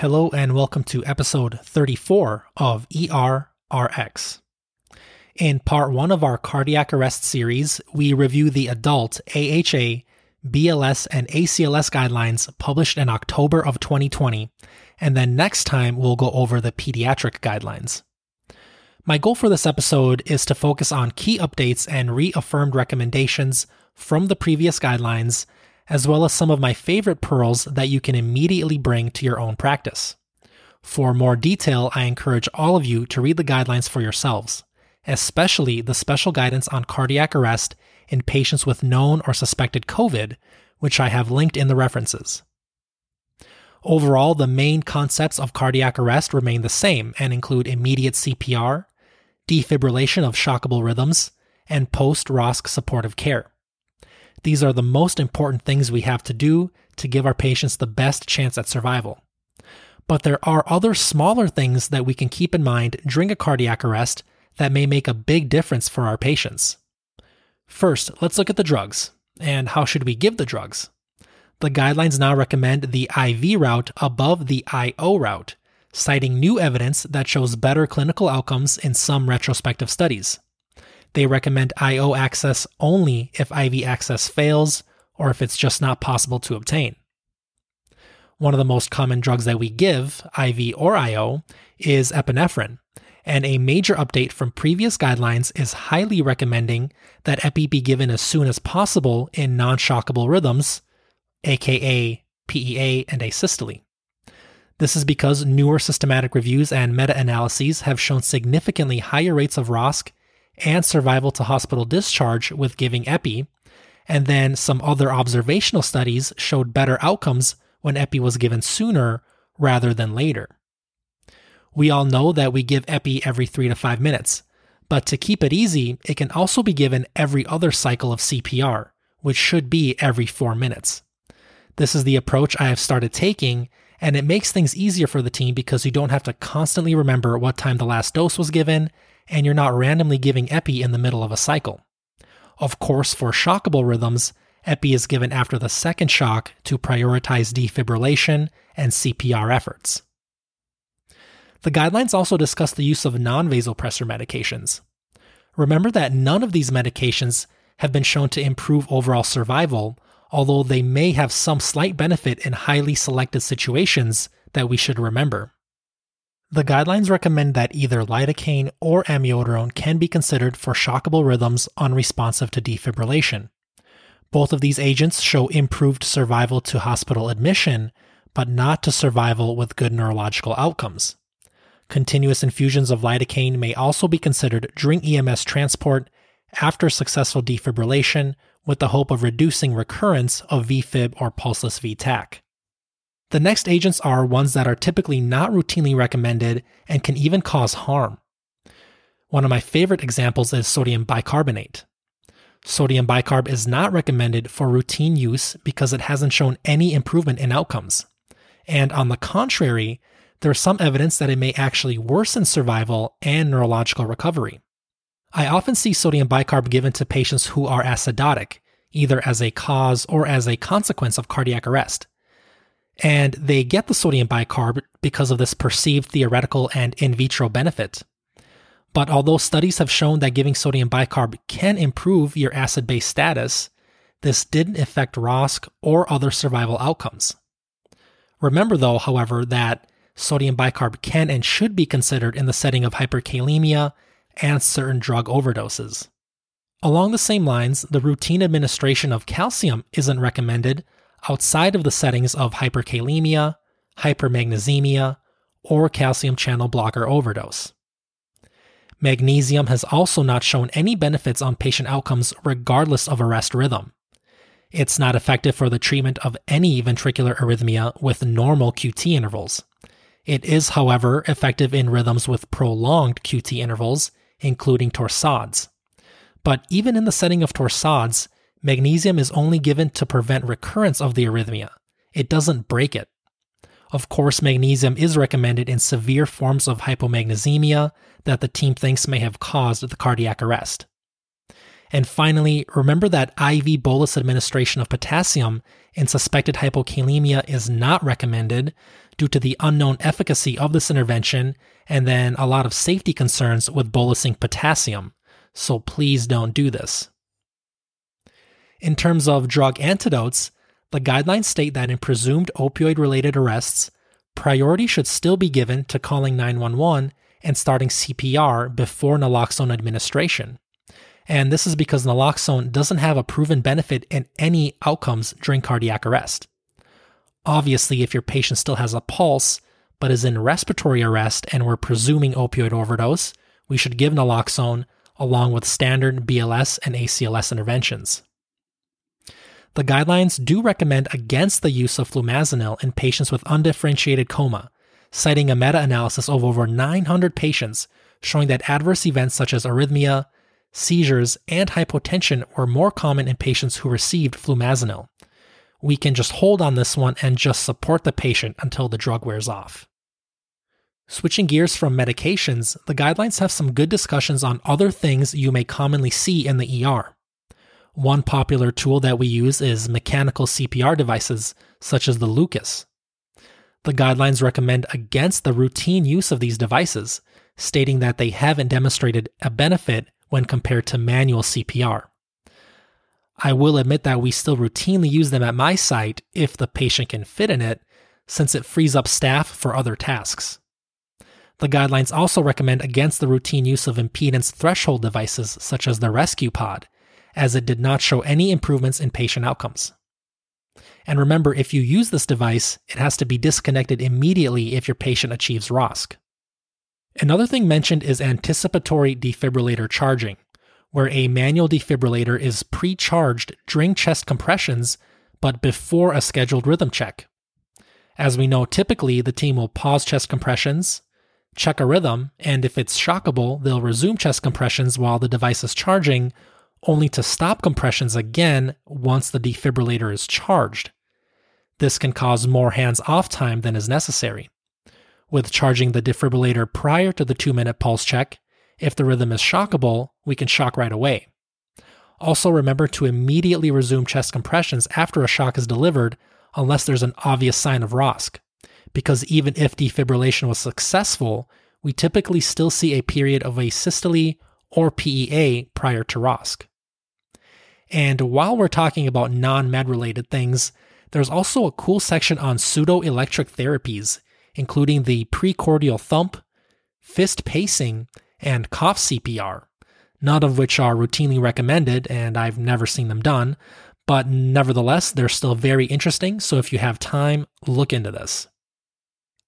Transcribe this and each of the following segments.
Hello and welcome to episode 34 of ERRX. In part one of our cardiac arrest series, we review the adult AHA, BLS, and ACLS guidelines published in October of 2020, and then next time we'll go over the pediatric guidelines. My goal for this episode is to focus on key updates and reaffirmed recommendations from the previous guidelines as well as some of my favorite pearls that you can immediately bring to your own practice. For more detail, I encourage all of you to read the guidelines for yourselves, especially the special guidance on cardiac arrest in patients with known or suspected COVID, which I have linked in the references. Overall, the main concepts of cardiac arrest remain the same and include immediate CPR, defibrillation of shockable rhythms, and post ROSC supportive care. These are the most important things we have to do to give our patients the best chance at survival. But there are other smaller things that we can keep in mind during a cardiac arrest that may make a big difference for our patients. First, let's look at the drugs. And how should we give the drugs? The guidelines now recommend the IV route above the IO route, citing new evidence that shows better clinical outcomes in some retrospective studies. They recommend IO access only if IV access fails or if it's just not possible to obtain. One of the most common drugs that we give, IV or IO, is epinephrine. And a major update from previous guidelines is highly recommending that epi be given as soon as possible in non shockable rhythms, aka PEA and asystole. This is because newer systematic reviews and meta analyses have shown significantly higher rates of ROSC and survival to hospital discharge with giving epi, and then some other observational studies showed better outcomes when epi was given sooner rather than later. We all know that we give epi every 3 to 5 minutes, but to keep it easy, it can also be given every other cycle of CPR, which should be every 4 minutes. This is the approach I have started taking, and it makes things easier for the team because you don't have to constantly remember what time the last dose was given and you're not randomly giving epi in the middle of a cycle. Of course, for shockable rhythms, epi is given after the second shock to prioritize defibrillation and CPR efforts. The guidelines also discuss the use of non vasopressor medications. Remember that none of these medications have been shown to improve overall survival, although they may have some slight benefit in highly selected situations that we should remember. The guidelines recommend that either lidocaine or amiodarone can be considered for shockable rhythms unresponsive to defibrillation. Both of these agents show improved survival to hospital admission, but not to survival with good neurological outcomes. Continuous infusions of lidocaine may also be considered during EMS transport after successful defibrillation with the hope of reducing recurrence of VFib or pulseless VTach. The next agents are ones that are typically not routinely recommended and can even cause harm. One of my favorite examples is sodium bicarbonate. Sodium bicarb is not recommended for routine use because it hasn't shown any improvement in outcomes. And on the contrary, there's some evidence that it may actually worsen survival and neurological recovery. I often see sodium bicarb given to patients who are acidotic, either as a cause or as a consequence of cardiac arrest. And they get the sodium bicarb because of this perceived theoretical and in vitro benefit. But although studies have shown that giving sodium bicarb can improve your acid base status, this didn't affect ROSC or other survival outcomes. Remember, though, however, that sodium bicarb can and should be considered in the setting of hyperkalemia and certain drug overdoses. Along the same lines, the routine administration of calcium isn't recommended outside of the settings of hyperkalemia, hypermagnesemia, or calcium channel blocker overdose. Magnesium has also not shown any benefits on patient outcomes regardless of arrest rhythm. It's not effective for the treatment of any ventricular arrhythmia with normal QT intervals. It is, however, effective in rhythms with prolonged QT intervals, including torsades. But even in the setting of torsades, Magnesium is only given to prevent recurrence of the arrhythmia. It doesn't break it. Of course, magnesium is recommended in severe forms of hypomagnesemia that the team thinks may have caused the cardiac arrest. And finally, remember that IV bolus administration of potassium in suspected hypokalemia is not recommended due to the unknown efficacy of this intervention and then a lot of safety concerns with bolusing potassium. So please don't do this. In terms of drug antidotes, the guidelines state that in presumed opioid related arrests, priority should still be given to calling 911 and starting CPR before naloxone administration. And this is because naloxone doesn't have a proven benefit in any outcomes during cardiac arrest. Obviously, if your patient still has a pulse but is in respiratory arrest and we're presuming opioid overdose, we should give naloxone along with standard BLS and ACLS interventions. The guidelines do recommend against the use of flumazenil in patients with undifferentiated coma, citing a meta analysis of over 900 patients showing that adverse events such as arrhythmia, seizures, and hypotension were more common in patients who received flumazenil. We can just hold on this one and just support the patient until the drug wears off. Switching gears from medications, the guidelines have some good discussions on other things you may commonly see in the ER. One popular tool that we use is mechanical CPR devices, such as the Lucas. The guidelines recommend against the routine use of these devices, stating that they haven't demonstrated a benefit when compared to manual CPR. I will admit that we still routinely use them at my site if the patient can fit in it, since it frees up staff for other tasks. The guidelines also recommend against the routine use of impedance threshold devices such as the ResQPOD, as it did not show any improvements in patient outcomes. And remember, if you use this device, it has to be disconnected immediately if your patient achieves ROSC. Another thing mentioned is anticipatory defibrillator charging, where a manual defibrillator is pre charged during chest compressions but before a scheduled rhythm check. As we know, typically the team will pause chest compressions, check a rhythm, and if it's shockable, they'll resume chest compressions while the device is charging only to stop compressions again once the defibrillator is charged. This can cause more hands off time than is necessary. With charging the defibrillator prior to the 2 minute pulse check, if the rhythm is shockable, we can shock right away. Also, remember to immediately resume chest compressions after a shock is delivered unless there's an obvious sign of ROSC, because even if defibrillation was successful, we typically still see a period of asystole or PEA prior to ROSC. And while we're talking about non med related things, there's also a cool section on pseudoelectric therapies, including the precordial thump, fist pacing, and cough CPR, none of which are routinely recommended, and I've never seen them done. But nevertheless, they're still very interesting, so if you have time, look into this.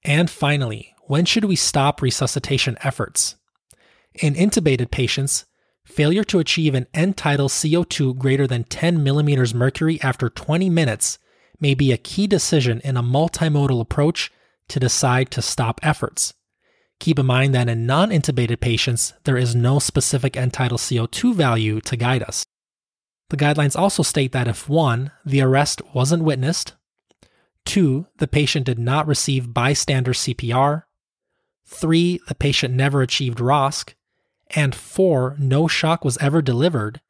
And finally, when should we stop resuscitation efforts? In intubated patients, Failure to achieve an end tidal CO2 greater than 10 millimeters mercury after 20 minutes may be a key decision in a multimodal approach to decide to stop efforts. Keep in mind that in non intubated patients, there is no specific end tidal CO2 value to guide us. The guidelines also state that if 1. the arrest wasn't witnessed, 2. the patient did not receive bystander CPR, 3. the patient never achieved ROSC, and four, no shock was ever delivered,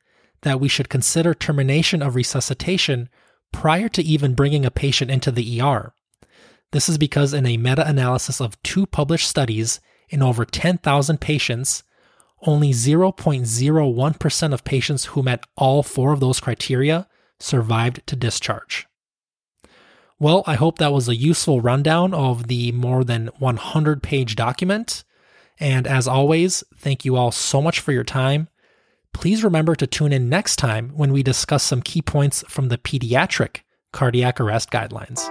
that we should consider termination of resuscitation prior to even bringing a patient into the ER. This is because in a meta analysis of two published studies in over 10,000 patients, only 0.01% of patients who met all four of those criteria survived to discharge. Well, I hope that was a useful rundown of the more than 100 page document. And as always, thank you all so much for your time. Please remember to tune in next time when we discuss some key points from the pediatric cardiac arrest guidelines.